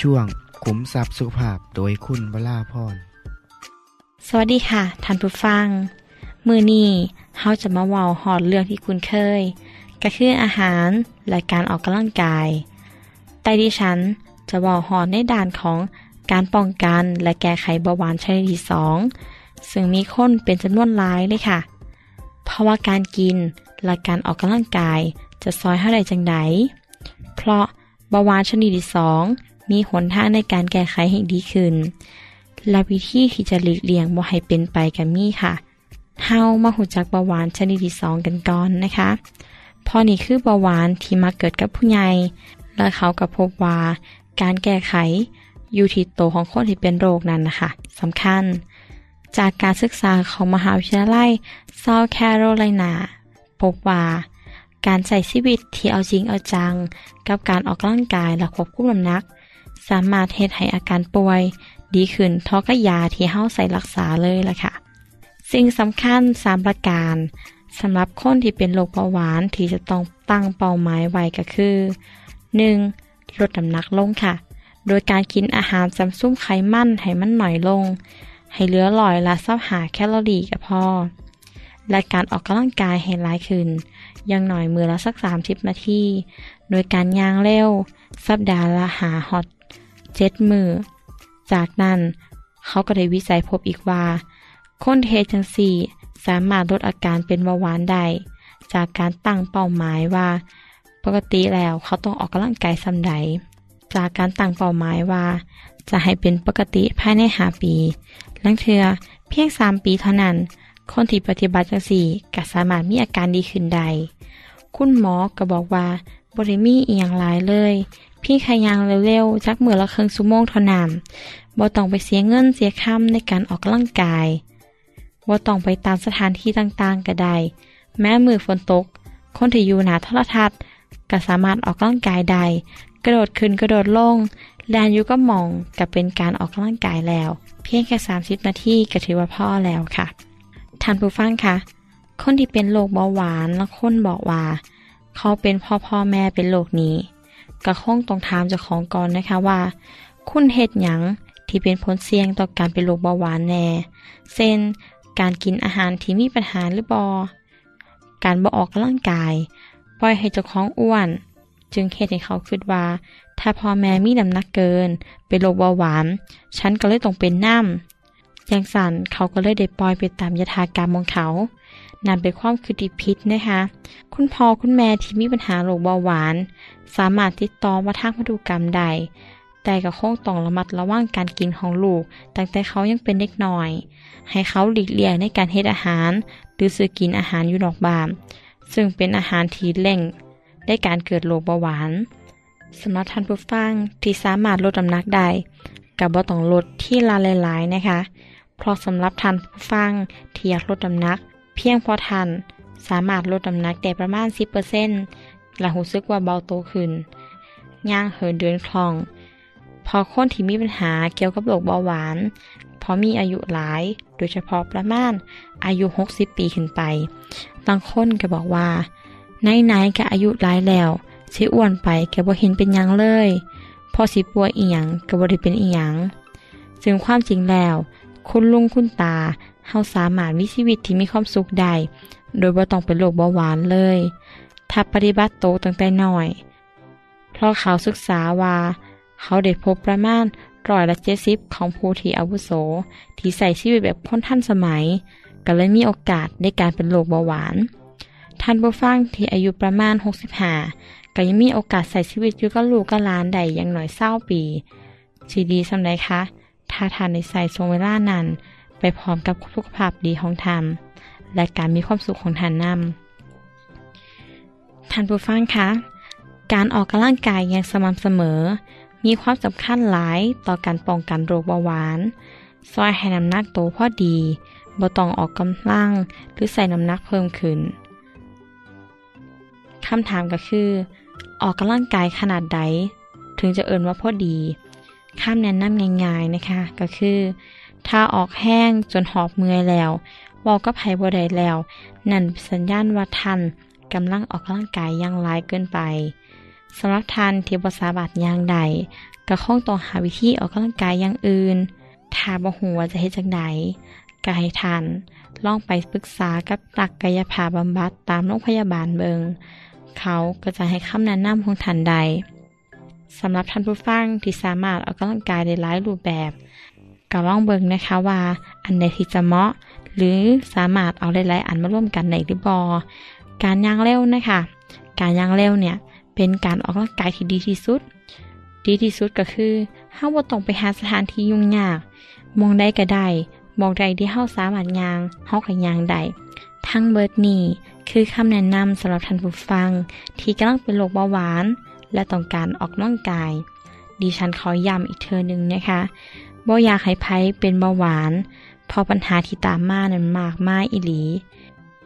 ช่วงขุมทรัพย์สุภาพโดยคุณวราพรสวัสดีค่ะท่านผู้ฟัง มือนี้เฮาจะมาเว้าหอดเรื่องที่คุณเคย ก็คืออาหารและการออกกำลังกาย แต่ดิฉันจะเว้าหอดในด่านของการป้องกันและแก้ไขเบาหวานชนิดที่สองซึ่งมีคนเป็นจำนวนหลายเลยค่ะ เพราะว่าการกินและการออกกำลังกายจะซอยเท่าไรจังไดเพราะเบาหวานชนิดที่สอง มีหนทางในการแก้ไขให้ดีขึ้น และวิธีที่จะหลีกเลี่ยงบ่ให้เป็นไปกับมีค่ะ เฮามาหูจักเบาหวานชนิดที่สองกันก่อนนะคะ พอนี่คือเบาหวานที่มาเกิดกับผู้ใหญ่ และเขาก็พบว่าการแก้ไขอยู่ที่โตของคนที่เป็นโรคนั้นนะคะสำคัญ จากการศึกษาของมหาวิทยาลัยเซาท์แคโรไลนาพบว่าการใช้ชีวิตที่เอาจริงเอาจัง กับการออกกำลังกายและควบคุมน้ำหนัก สามารถเฮ็ดให้อาการป่วย ดีขึ้นเทอกับยาที่เฮาใส่รักษาเลยล่ะค่ะ สิ่งสำคัญสามประการสำหรับคนที่เป็นโรคเบาหวานที่จะต้องตั้งเป้าหมายไว้ก็คือ 1. ลดน้ำหนักลงค่ะ โดยการกินอาหารจำซุ่มไขมันให้มันหน่อยลง ให้เหลือลอยละซับหาแคลอรี่ก็พอ และการออกกำลังกายให้หลายขึ้นอยังหน่อยมือละสัก 30 นาที โดยการย่างเร็ว สัปดาห์ละหาฮอต เจ็ดมือ จากนั้น เขาก็ได้วิจัยพบอีกว่า คนเทจังสี่สามารถลดอาการเป็นเบาหวานได้ จากการตั้งเป้าหมายว่า ปกติแล้วเขาต้องออกกำลังกายสำใด จากการตั้งเป้าหมายว่า จะให้เป็นปกติภายในหาปี หลังเทือเพียงสามปีเท่านั้น คนที่ปฏิบัติจังสี่ก็สามารถมีอาการดีขึ้นได้ คุณหมอก็บอกว่าบริมีเอียงหลายเลย พี่ขยางเร็วๆจักมือละครึ่งชั่วโมงเท่านั้นบ่ต้องไปเสียเงินเสียค่ำในการออกกำลังกายบ่ต้องไปตามสถานที่ต่างๆก็ได้แม้มือฝนตก คนที่อยู่หนาโทรทัศน์ก็สามารถออกกำลังกายได้ กระโดดขึ้นกระโดดลงแลนยูก็มองก็เป็นการออกกำลังกายแล้ว เพียงแค่ 30 นาทีก็ถือว่าพ่อแล้วค่ะท่านผู้ฟังคะคนที่เป็นโรคเบาหวานและคนบอกว่า เขาเป็นพ่อพ่อแม่เป็นโรคนี้ ก็คงต้องถามเจ้าของก่อนนะคะว่า คุณเฮ็ดหยังที่เป็นผลเสี่ยงต่อการเป็นโรคเบาหวานแน่ เช่น การกินอาหารที่มีปัญหาหรือบอ การบ่ออกกำลังกาย ปล่อยให้เจ้าของอ้วน จึงเฮ็ดให้เขาคิดว่า ถ้าพ่อแม่มีน้ำหนักเกิน เป็นโรคเบาหวาน ฉันก็เลยต้องเป็นน้ำอย่างสั่นเขาก็เลยได้ปล่อยไปตามยถากรรมของเขา นำไปความคิดที่ผิดนะคะ คุณพ่อคุณแม่ที่มีปัญหาโรคเบาหวาน สามารถติดต่อมาทางพันธุกรรมใด แต่ก็คงต้องระมัดระวังการกินของลูก ตั้งแต่เขายังเป็นเด็กน้อย ให้เขาหลีกเลี่ยงในการเฮ็ดอาหาร หรือซื้อกินอาหารอยู่นอกบ้าน ซึ่งเป็นอาหารที่เร่งได้การเกิดโรคเบาหวานสำหรับท่านผู้ฟังที่สามารถลดน้ำหนักได้กับบ่ต้องลดที่ละหลายๆนะคะ เพราะสำหรับท่านผู้ฟังที่อยากลดน้ำหนัก เพียงพอทัน สามารถลดน้ำหนักได้ประมาณ 10%จและรู้สึกว่าเบาโตขึ้น ย่างเหินเดินคล่อง พอคนที่มีปัญหาเกี่ยวกับโรคเบาหวาน พอมีอายุหลาย โดยเฉพาะประมาณอายุ 60 ปีขึ้นไป บางคนก็บอกว่า ไหนๆก็อายุหลายแล้วสิอ้วนไปก็บ่เห็นเป็นยังเลย พอสิป่วยอีหยังก็บ่ได้เป็นอีหยังซึ่งความจริงแล้ว คุณลุงคุณตา เฮาสามารถมีชีวิตที่มีความสุขได้โดยบ่ต้องเป็นโรคเบาหวานเลย ถ้าปฏิบัติโตตั้งแต่น้อย เพราะเขาศึกษาว่า เขาได้พบประมาณร้อยละเจ็ดสิบของผู้ที่อาวุโส ที่ใส่ชีวิตแบบคนท่านสมัย ก็เลยมีโอกาสในการเป็นโรคเบาหวาน ท่านผู้ฟังที่อายุประมาณ 65ก็ยังมีโอกาสใส่ชีวิตอยู่กับลูกกับหลานได้อย่างหน้อยเศร้าปีสีดีสำใดคะถ้าทานในใส่ทรงเวลานั้น ไปพร้อมกับสุขภาพดีของท่านและการมีความสุขของท่านนำท่านผู้ฟังคะ การออกกำลังกายอย่างสม่ำเสมอ มีความสำคัญหลายต่อการป้องกันโรคเบาหวานซอยให้น้ำหนักโตพอดีบ่ต้องออกกำลังหรือใส่น้ำหนักเพิ่มขึ้นคำถามก็คือ ออกกำลังกายขนาดใด ถึงจะเอินว่าพอดี คำแนะนำง่ายๆนะคะ ก็คือ ถ้าออกแห้งจนหอบเมื่อยแล้ววอกกับไผบ่ได้แล้ว นั่นสัญญาณว่าท่านกำลังออกกำลังกายย่างหลายเกินไปสำหรับท่านที่บสามารถอย่างใดก็คงต้องหาวิธีออกกำลังกายอย่างอื่น ถ้าบ่ฮู้ว่าจะเฮ็ดจังไดก็ให้ท่านลองไปปรึกษากับนักกายภาพบำบัดตามโรงพยาบาลเบิง เขาก็จะให้คำแนะนำของท่านใด สำหรับท่านผู้ฟังที่สามารถออกกำลังกายได้หลายรูปแบบก็ลองเบิงนะคะว่าอันใดที่จะเหมาะ หรือสามารถเอาหลายๆอันมาร่วมกันในหรือบอการย่างเร็วนะคะ การย่างเร็วเนี่ยเป็นการออกกำลังกายที่ดีที่สุด ดีที่สุดก็คือเฮาบ่ต้องไปหาสถานที่ยุ่งยากมองได้ก็ได้มองใดที่เฮาสามารถย่างเฮาก็ย่างได้ทั้งเบิดนี้คือคำแนะนำสำหรับท่านผู้ฟัง ที่กำลังเป็นโรคเบาหวาน และต้องการออกกำลังกาย ดิฉันขอย้ำอีกเทอหนึ่งนะคะบ่อยากให้ไผเป็นเบาหวานเพราะปัญหาที่ตามมานั้นมากมายอีหลี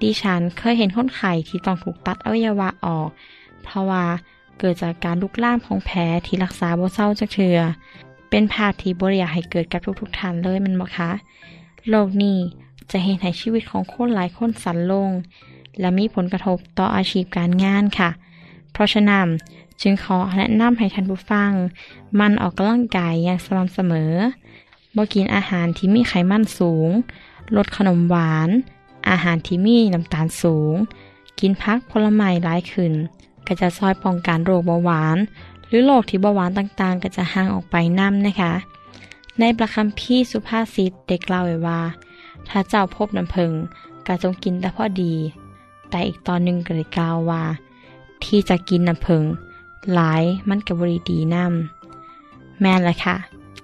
ดิฉันเคยเห็นคนไข้ที่ต้องถูกตัดอวัยวะออก เพราะว่าเกิดจากการลุกลามของแผลที่รักษาบ่เศร้าจากเถือเป็นภาพที่บ่อยากให้เกิดกับทุกๆท่านเลยมันบ่คะโลกนี้จะเห็นให้ชีวิตของคนหลายคนสั่นลง และมีผลกระทบต่ออาชีพการงานค่ะ เพราะฉะนั้น จึงขอแนะนำให้ท่านผู้ฟัง มันออกกำลังกายอย่างสม่ำเสมอบ่กินอาหารที่มีไขมันสูง ลดขนมหวาน อาหารที่มีน้ำตาลสูง กินพักผลไม้หลายขึ้น ก็จะซอยป้องกันโรคเบาหวาน หรือโรคที่เบาหวานต่างๆ ก็จะห่างออกไปนํนะคะ ในประคำพี่สุภาษิตเด็กเล่าไว้ว่า ถ้าเจ้าพบน้ำผึ้งก็จงกินแต่พอดี แต่อีกตอนหนึ่งก็เลยกล่าวว่า ที่จะกินน้ำผึ้ง หลายมันกับบริดีน้ำแม่นละค่ะ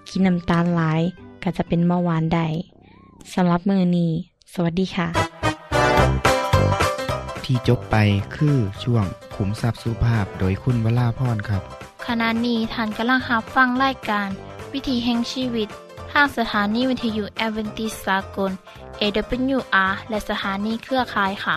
กินน้ำตาลหลายก็จะเป็นเบาหวานได้สำหรับมือนี้ สวัสดีค่ะ ที่จบไปคือช่วงขุมทรัพย์สุภาพโดยคุณวราพรครับ ขณะนี้ท่านกำลังรับฟังรายการ วิถีแห่งชีวิตทางสถานีวิทยุแอเวนติสากล AWR และสถานีเครือข่ายค่ะ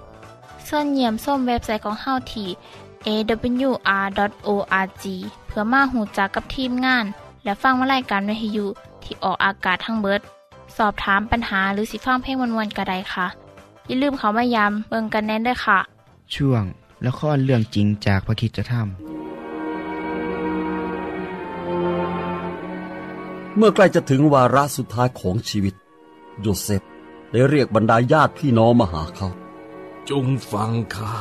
ส่วนเยี่ยมส้มเว็บไซต์ของเฮาที่ awr.org เพื่อมาหูจักกับทีมงาน และฟังวารายการวิทยุที่ออกอากาศทั้งเบิด สอบถามปัญหาหรือสิฟังเพลงวนๆกระไดค่ะ อย่าลืมเขามายามเบิงกันแน่นด้วยค่ะ ช่วงและข้อเรื่องจริงจากพระคิดจะทเมื่อใกล้จะถึงวาระสุดท้ายของชีวิต โยเซฟได้เรียกบรรดาญาติพี่น้องมาหาเขา จงฟังข้า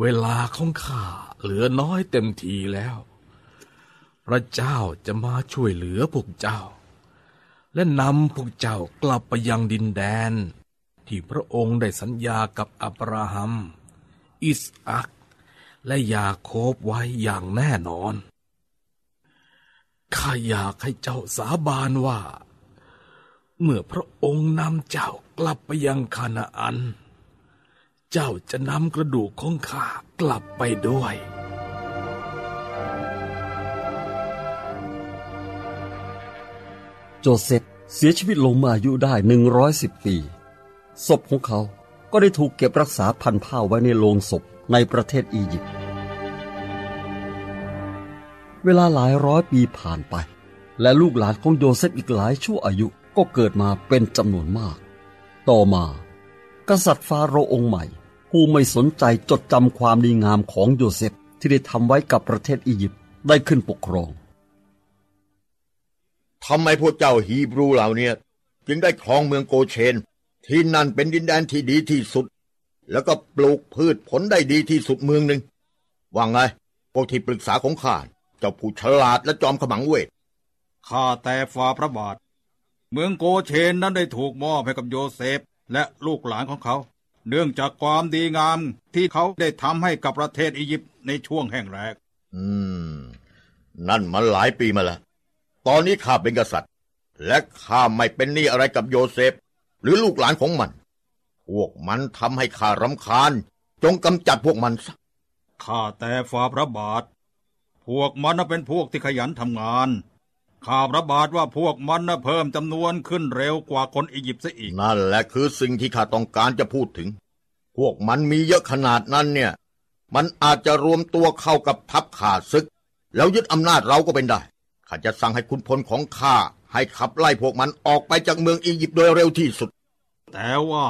เวลาของข้าเหลือน้อยเต็มทีแล้ว พระเจ้าจะมาช่วยเหลือพวกเจ้า และนำพวกเจ้ากลับไปยังดินแดน ที่พระองค์ได้สัญญากับอับราฮัม อิสอักและยาโคบไว้อย่างแน่นอน ข้าอยากให้เจ้าสาบานว่า เมื่อพระองค์นำเจ้ากลับไปยังคานาอัน เจ้าจะนำกระดูกของข้ากลับไปด้วยโจเซฟเสียชีวิตลงมื่ออายุได้ 110 ปี ศพของเขาก็ได้ถูกเก็บรักษาพันผ้าไว้ในโลงศพในประเทศอียิปต์ เวลาหลายร้อยปีผ่านไป และลูกหลานของโยเซฟอีกหลายชั่วอายุก็เกิดมาเป็นจำนวนมาก ต่อมา กษัตริย์ฟาโรห์องค์ใหม่ ผู้ไม่สนใจจดจำความดีงามของโยเซฟที่ได้ทำไว้กับประเทศอียิปต์ได้ขึ้นปกครองทำไมพวกเจ้าฮีบรูเหล่าเนี่ยจึงได้ครองเมืองโกเชน ที่นั่นเป็นดินแดนที่ดีที่สุด แล้วก็ปลูกพืชผลได้ดีที่สุดเมืองหนึ่งว่าไงพวกที่ปรึกษาของข้าเจ้าผู้ฉลาดและจอมขมังเวทข้าแต่ฝ่าพระบาท เมืองโกเชนนั้นได้ถูกมอบให้กับโยเซฟ และลูกหลานของเขา เนื่องจากความดีงามที่เขาได้ทำให้กับประเทศอียิปต์ในช่วงแห่งแรก อืม นั่นมันหลายปีมาแล้ว ตอนนี้ข้าเป็นกษัตริย์ และข้าไม่เป็นหนี้อะไรกับโยเซฟ หรือลูกหลานของมัน พวกมันทำให้ข้ารำคาญ จงกำจัดพวกมันซะข้าแต่ฝ่าพระบาท พวกมันน่ะเป็นพวกที่ขยันทำงาน ข้าพระบาทว่าพวกมันน่ะเพิ่มจำนวนขึ้นเร็วกว่าคนอียิปต์ซะอีก นั่นแหละคือสิ่งที่ข้าต้องการจะพูดถึง พวกมันมีเยอะขนาดนั้นเนี่ย มันอาจจะรวมตัวเข้ากับทัพข่าศึก แล้วยึดอำนาจเราก็เป็นได้ข้าจะสั่งให้คุณพลของข้าให้ขับไล่พวกมันออกไปจากเมืองอียิปต์โดยเร็วที่สุด แต่ว่า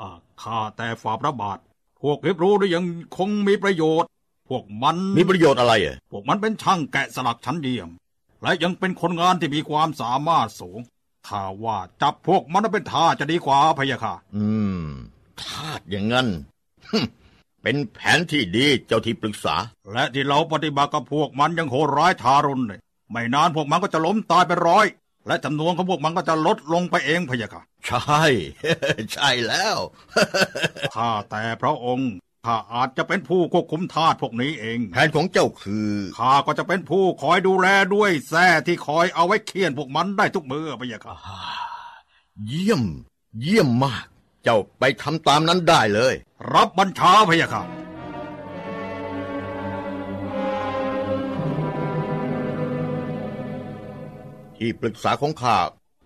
อ่าข้าแต่ฝ่าพระบาท พวกริบรู้ได้ยังคงมีประโยชน์ พวกมันมีประโยชน์อะไรอะพวกมันเป็นช่างแกะสลักชั้นเยี่ยม และยังเป็นคนงานที่มีความสามารถสูงข้าว่าจับพวกมันเป็นท่าจะดีกว่าพะยะค่ะ อืม ทาดอย่างนั้นฮึ่มเป็นแผนที่ดีเจ้าที่ปรึกษา และที่เราปฏิบัติกับพวกมันยังโหดร้ายทารุณเลยไม่นานพวกมันก็จะล้มตายไปร้อย และจำนวนของพวกมันก็จะลดลงไปเองพะยะค่ะ ใช่ ใช่แล้ว ข้าแต่พระองค์ ข้าอาจจะเป็นผู้ควบคุมทาสพวกนี้เอง แผนของเจ้าคือข้าก็จะเป็นผู้คอยดูแลด้วยแส้ที่คอยเอาไว้เคี่ยนพวกมันได้ทุกมือพะยะค่ะเยี่ยม เยี่ยมมาก เจ้าไปทำตามนั้นได้เลย รับบัญชาพะยะค่ะที่ปรึกษาของข้า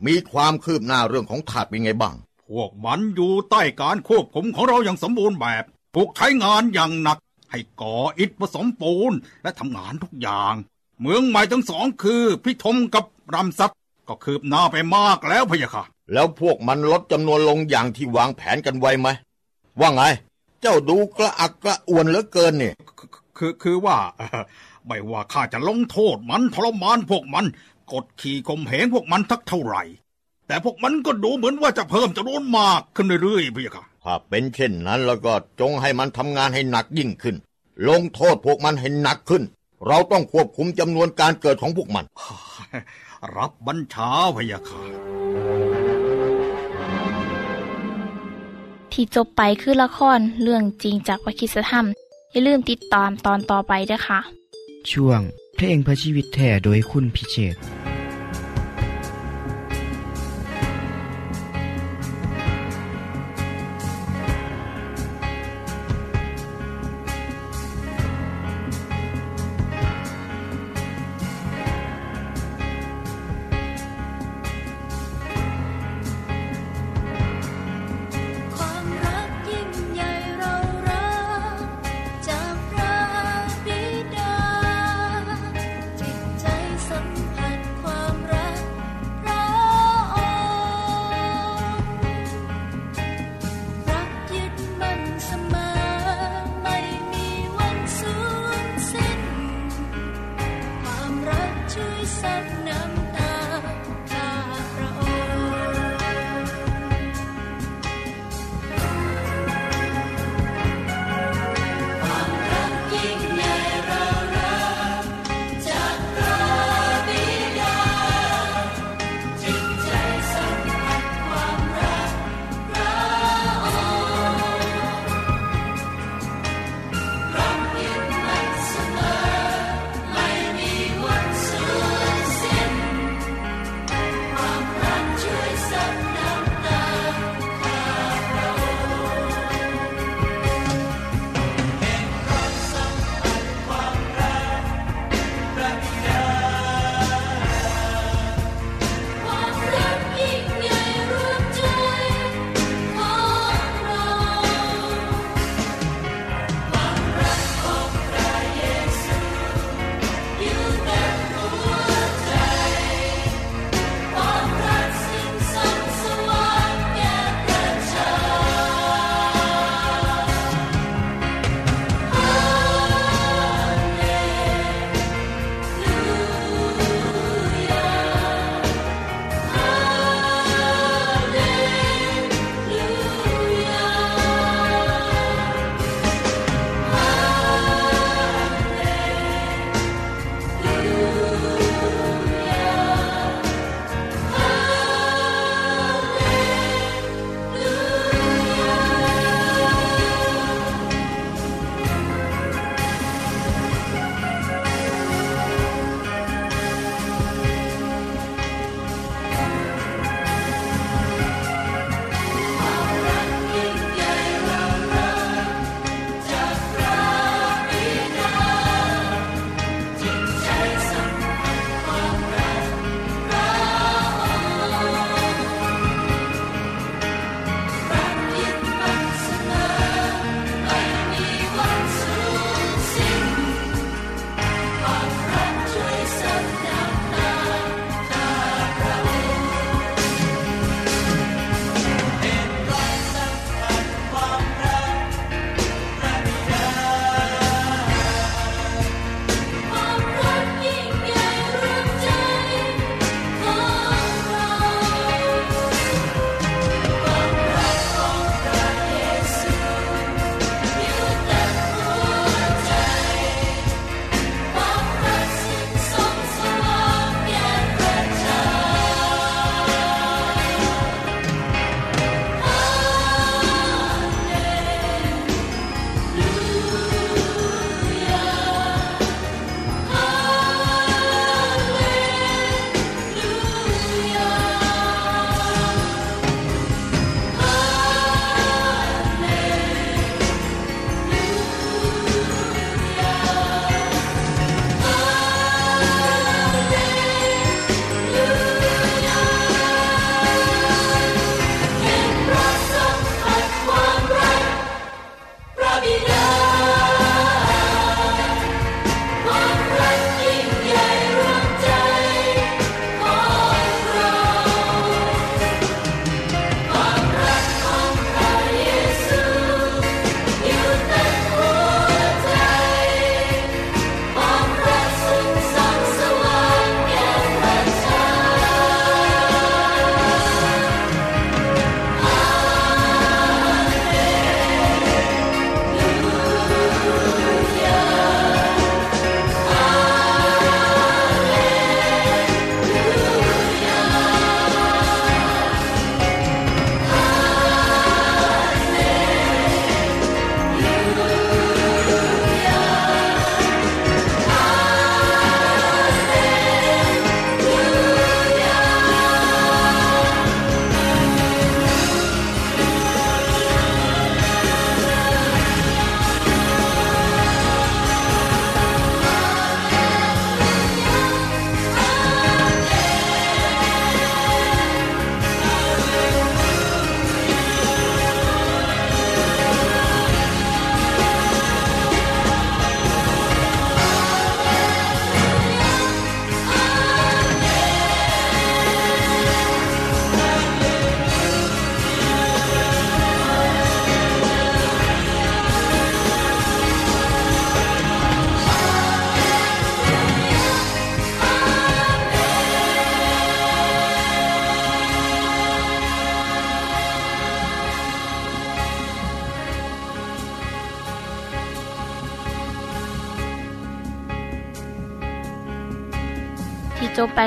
มีความคืบหน้าเรื่องของถาดเป็นไงบ้าง พวกมันอยู่ใต้การควบคุมของเราอย่างสมบูรณ์แบบ ถูกใช้งานอย่างหนัก ให้ก่ออิฐผสมปูนและทำงานทุกอย่าง เมืองใหม่ทั้งสองคือพิทมกับรำซัดก็คืบหน้าไปมากแล้วพะยะค่ะ แล้วพวกมันลดจำนวนลงอย่างที่วางแผนกันไว้ไหม ว่าไง เจ้าดูกระอักกระอ่วนเหลือเกินเนี่ยคือคือคือว่าเอ่อไม่ว่าข้าจะลงโทษมันทรมานพวกมันกดขี่ข่มเหงพวกมันทักเท่าไหร่ แต่พวกมันก็ดูเหมือนว่าจะเพิ่มจำนวนมากขึ้นเรื่อยๆพะยะค่ะ ถ้าเป็นเช่นนั้นแล้วก็จงให้มันทำงานให้หนักยิ่งขึ้น ลงโทษพวกมันให้หนักขึ้น เราต้องควบคุมจำนวนการเกิดของพวกมัน รับบัญชาพะยะค่ะที่จบไปคือละครเรื่องจริงจากวิคิสธรรม อย่าลืมติดตามตอนต่อไปด้วยค่ะ ช่วงเพลงเพื่อชีวิตแท่โดยคุณพิเชษ Some number.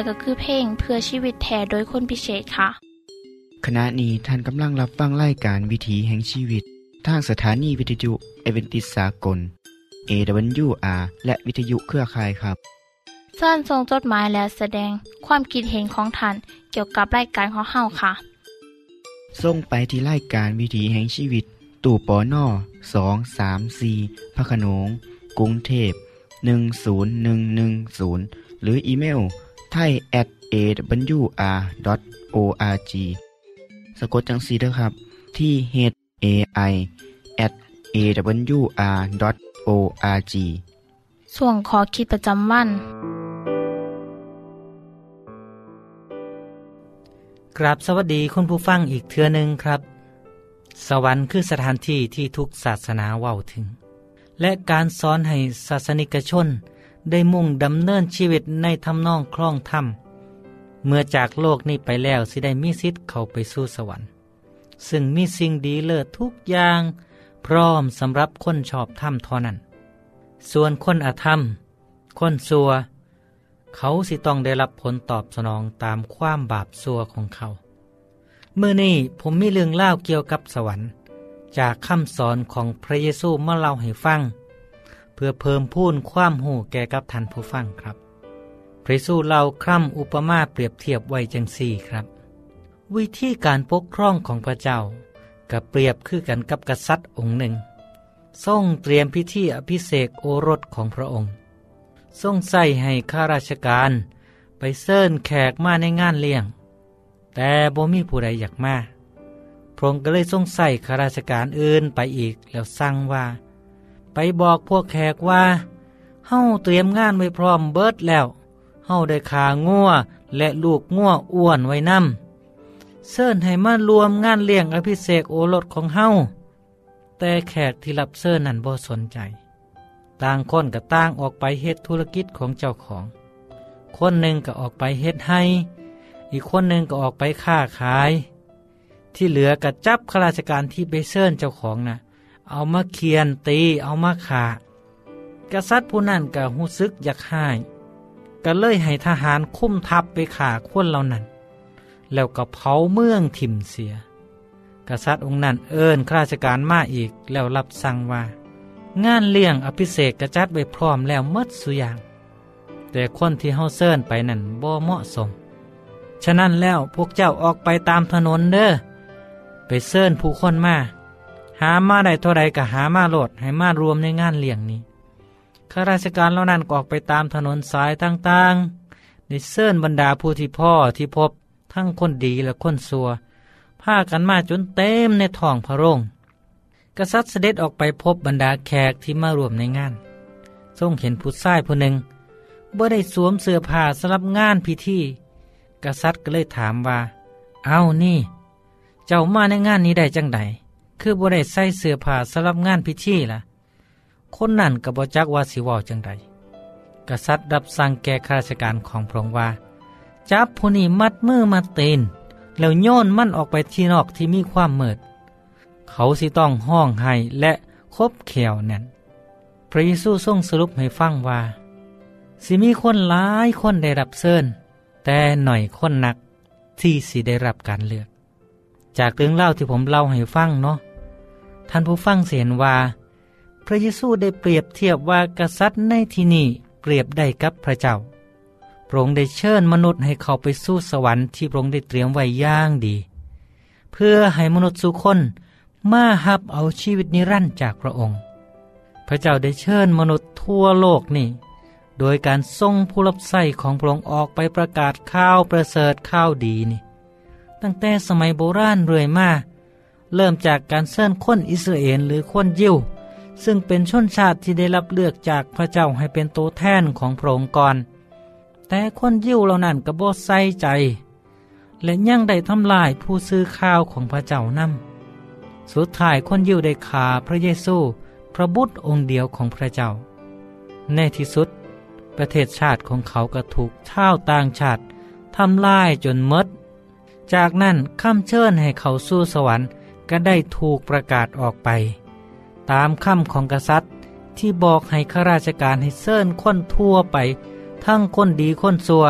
ก็คือเพลงเพื่อชีวิตแทนโดยคนพิเศษค่ะ ขณะนี้ท่านกำลังรับฟังรายการวิถีแห่งชีวิต ทางสถานีวิทยุเอเวนติสากล AWR และวิทยุเครือข่ายครับเชิญส่งจดหมายและแสดงความคิดเห็นของท่านเกี่ยวกับรายการของเฮาค่ะส่งไปที่รายการวิถีแห่งชีวิต ตู่ปอน่อสองสามสีพระโขนงกรุงเทพ 10110 หรืออีเมล ไทย at awr.org สะกดจังสีด้วยครับ ที่ h a i at awr.org ส่วนขอคิดประจำวันกราบสวัสดีคุณผู้ฟังอีกเทือหนึ่งครับ สวรรค์คือสถานที่ที่ทุกศาสนาเว้าถึง และการสอนให้ศาสนิกชน ได้มุ่งดำเนินชีวิตในทำนองคล่องธรรม เมื่อจากโลกนี้ไปแล้วสิได้มีสิทธิ์เข้าไปสู่สวรรค์ ซึ่งมีสิ่งดีเลิศทุกอย่าง พร้อมสำหรับคนชอบธรรมเท่านั้น ส่วนคนอธรรม คนซัว เขาสิต้องได้รับผลตอบสนองตามความบาปซัวของเขา เมื่อนี้ผมมีเรื่องเล่าเกี่ยวกับสวรรค์ จากคำสอนของพระเยซูมาเล่าให้ฟัง เพื่อเพิ่มพูนความหูแก่กับท่านผู้ฟังครับ พระเยซูเล่าคร่ำอุปมาเปรียบเทียบไว้จังสี่ครับ วิธีการปกครองของพระเจ้ากับเปรียบคือกันกับกษัตริย์องค์หนึ่ง ทรงเตรียมพิธีอภิเษกโอรสของพระองค์ ทรงใส่ให้ข้าราชการไปเซิญแขกมาในงานเลี้ยง แต่บ่มีผู้ใดอยากมาพระองค์ก็เลยทรงใส่ข้าราชการอื่นไปอีกแล้วสั่งว่า ไปบอกพวกแขกว่าเฮาเตรียมงานไว้พร้อมเบิดแล้วเฮาได้ขางัวและลูกงัวอ้วนไว้นำเซิญให้มารวมงานเลี้ยงอภิเษกโอรสของเฮาแต่แขกที่รับเซิญนั้นบ่สนใจ ต่างคนก็ต่างออกไปเฮ็ดธุรกิจของเจ้าของ คนหนึ่งก็ออกไปเฮ็ดให้ อีกคนหนึ่งก็ออกไปค้าขาย ที่เหลือก็จับข้าราชการที่ไปเซิญเจ้าของนะ่ะ เอามาเคียนตีเอามาขากษัตริย์ผู้นั้นก็หูซึกอยากหายก็เลยให้ทหารคุ้มทัพไปขาคนเหล่านั้น แล้วก็เผาเมืองถิ่มเสีย กษัตริย์องค์นั้นเอิญข้าราชการมาอีกแล้วรับสั่งว่า งานเลี้ยงอภิเษกกะจัดไว้พร้อมแล้วหมดสุอย่าง แต่คนที่เฮาเซินไปนั่นบ่เหมาะสม ฉะนั้นแล้วพวกเจ้าออกไปตามถนนเด้อไปเซินผู้คนมา หามาได้เท่าใดก็หามาโหลดให้มารวมในงานเลี้ยงนี้ข้าราชการเหล่านั้นก็ออกไปตามถนนสายต่างๆได้เซินบรรดาผู้ที่พ้อที่พบทั้งคนดีและคนซัวพากันมาจนเต็มในท้องพระโรงกษัตริย์เสด็จออกไปพบบรรดาแขกที่มารวมในงาน ทรงเห็นผู้ชายผู้หนึ่งบ่ได้สวมเสื้อผ้าสำหรับงานพิธี กษัตริย์ก็เลยถามว่า เอานี่ เจ้ามาในงานนี้ได้จังใด คือบ่ได้ใส่เสื้อผ้าสำหรับงานพิธีล่ะ คนนั่นก็บ่จักว่าสิว้าจังใดกษัตริย์รับสั่งแก่ข้าราชการของพระองค์ว่า จับผู้นี้มัดมือมัดตีนแล้วโยนมันออกไปที่นอกที่มีความมืด เขาสิต้องห้องให้และคบเขียวนั่นพระเยซูทรงสรุปให้ฟังว่า สิมีคนหลายคนได้รับเชิญแต่หน่อยคนนักที่สิได้รับการเลือก จากเรื่องเล่าที่ผมเล่าให้ฟังเนาะ ท่านผู้ฟังเห็นว่า พระเยซูได้เปรียบเทียบว่ากษัตริย์ในที่นี้เปรียบได้กับพระเจ้า พระองค์ได้เชิญมนุษย์ให้เขาไปสู่สวรรค์ที่พระองค์ได้เตรียมไว้ย่างดี เพื่อให้มนุษย์สุคนมาหับเอาชีวิตนิรันดร์จากพระองค์ พระเจ้าได้เชิญมนุษย์ทั่วโลกนี่โดยการทรงผู้รับใส่ของพระองค์ออกไปประกาศข่าวประเสริฐข่าวดีนี่ ตั้งแต่สมัยโบราณเรื่อยมา เริ่มจากการเชิญคนอิสราเอลหรือคนยิว ซึ่งเป็นชนชาติที่ได้รับเลือกจากพระเจ้าให้เป็นตัวแทนของพระองค์ก่อน แต่คนยิวเหล่านั้นก็บ่ใส่ใจ และยังได้ทำลายผู้ซื้อข้าวของพระเจ้านำสุดท้ายคนยิวได้ขาพระเยซู พระบุตรองค์เดียวของพระเจ้า ในที่สุด ประเทศชาติของเขาก็ถูกชาวต่างชาติทำลายจนมด จากนั้นคำเชิญให้เขาสู้สวรรค์ ก็ได้ถูกประกาศออกไป ตามคำของกษัตริย์ที่บอกให้ข้าราชการให้เชิญคนทั่วไป ทั้งคนดีคนซัว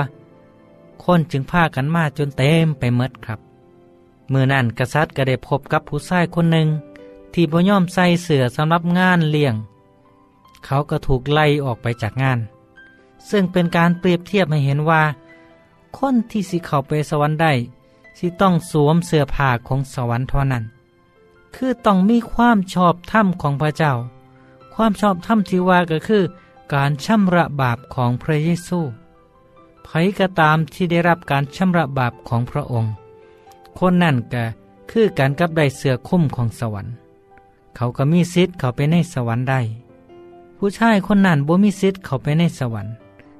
คนจึงพากันมาจนเต็มไปหมดครับเมื่อนั้นกษัตริย์ก็ได้พบกับผู้ชายคนหนึ่ง ที่บ่ยอมใส่เสื้อสำหรับงานเลี้ยง เขาก็ถูกไล่ออกไปจากงาน ซึ่งเป็นการเปรียบเทียบให้เห็นว่า คนที่สิเข้าไปสวรรค์ได้สิต้องสวมเสื้อผ้าของสวรรค์เท่านั้น คือต้องมีความชอบธรรมของพระเจ้า ความชอบธรรมที่ว่าก็คือ การชำระบาปของพระเยซูใครก็ตามที่ได้รับการชำระบาปของพระองค์ คนนั่นก็คือการกับได้เสือคุ้มของสวรรค์ เขาก็มีสิทธิ์เขาไปในสวรรค์ได้ ผู้ชายคนนั้นบ่มีสิทธิ์เขาไปในสวรรค์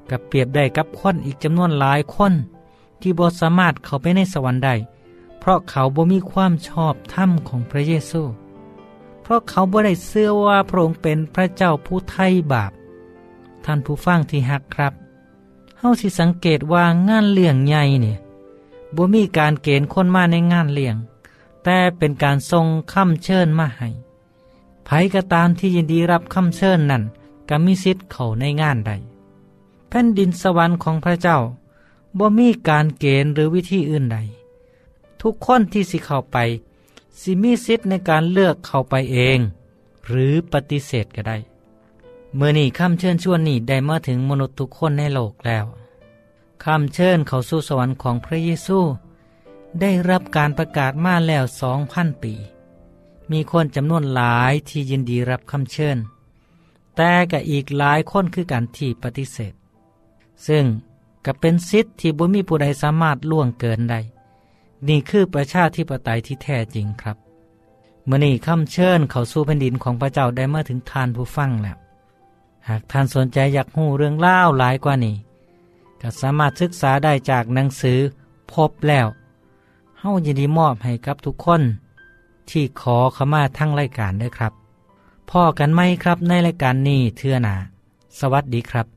กับเปรียบได้กับคนอีกจำนวนหลายคน ที่บ่สามารถเขาไปในสวรรค์ได้ ราะเขาบ่มีความชอบธรรมของพระเยซู เพราะเขาบ่ได้เชื่อว่าพระองค์เป็นพระเจ้าผู้ไถ่บาป ท่านผู้ฟังที่ฮักครับ เฮาสิสังเกตว่างานเลี้ยงใหญ่เนี่ยบ่มีการเกณฑ์คนมาในงานเลี้ยง แต่เป็นการทรงคำเชิญมาให้ไผก็ตามที่ยินดีรับคำเชิญนั่นก็มีสิทธิ์เขาในงานใดแผ่นดินสวรรค์ของพระเจ้าบ่มีการเกณฑ์หรือวิธีอื่นใด ทุกคนที่สิเข้าไป สิมีสิทธิ์ในการเลือกเข้าไปเอง หรือปฏิเสธก็ได้เมื่อนี้คำเชิญชวนนี้ได้มาถึงมนุษย์ทุกคนในโลกแล้วคำเชิญเขาสู่สวรรค์ของพระเยซูได้รับการประกาศมาแล้วสองพันปี มีคนจำนวนหลายที่ยินดีรับคำเชิญ แต่ก็อีกหลายคนคือการที่ปฏิเสธ ซึ่งก็เป็นสิทธิ์ที่บ่มีผู้ใดสามารถล่วงเกินได้ นี่คือประชาธิปไตยที่แท้จริงครับเมื่อนี้คำเชิญเขาสู่แผ่นดินของพระเจ้าได้มาถึงทานผู้ฟังแล้ว หากท่านสนใจอยากหูเรื่องเล่าหลายกว่านี้ก็สามารถศึกษาได้จากหนังสือพบแล้วเฮายินดีมอบให้กับทุกคน ที่ขอขมาทั้งรายการด้วยครับพ่อกันไหมครับในรายการนี้เทื่อนา สวัสดีครับ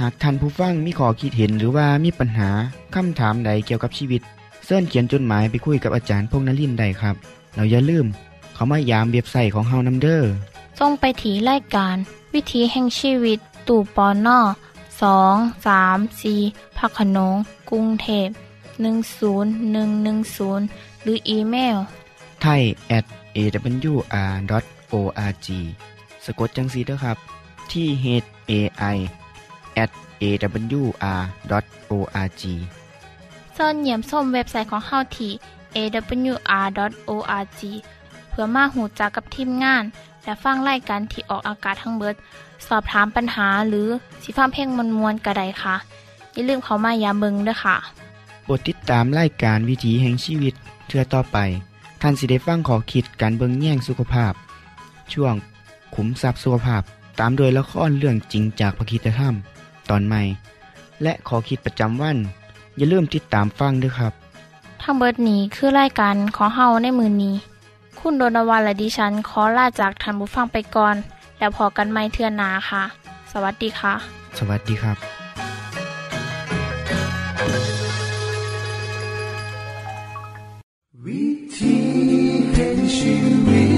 หากท่านผู้ฟังมีข้อคิดเห็นหรือว่ามีปัญหาคำถามใดเกี่ยวกับชีวิตเสินเขียนจดหมายไปคุยกับอาจารย์พงษ์นลินทร์ได้ครับ เราอย่าลืม เขามายามเบียบใส่ของเฮานํเด้อส่งไปถีรายการ วิถีแห่งชีวิตตู่ปอนนอสองสามสีพักขนงกรุงเทพ10110 หรืออีเมลไทย at awr.org สะกดจังสีด้วยครับ ที่ h a i at awr.org เสินเหยี่ยมส้มเว็บไซต์ของเฮาที่ awr.org เพื่อมาหูจักกับทีมงาน และฟังไล่กันที่ออกอากาศทั้งเบิด สอบถามปัญหาหรือสิฟ้าเพลงมวลมวลกระไดค่ะ อย่าลืมเขามายามเบิงด้วยค่ะโปรดติดตามรายการวิถีแห่งชีวิตเทือต่อไป ท่านสิได้ฟังขอคิดการเบิงแย่งสุขภาพ ช่วงขุมทรัพย์สุขภาพตามโดยละครเรื่องจริงจากพระคีตธรรม ตอนใหม่ และขอคิดประจำวัน อย่าลืมติดตามฟังด้วยครับ ทั้งเบิดนี้คือไล่กันขอเฮาในมือนนี้ คุณโดนวันและดิฉันขอลาจากทันบุฟังไปก่อน แล้วพอกันไม่เทื่อนนาค่ะ สวัสดีค่ะ สวัสดีครับวิธีแห่งชีวิต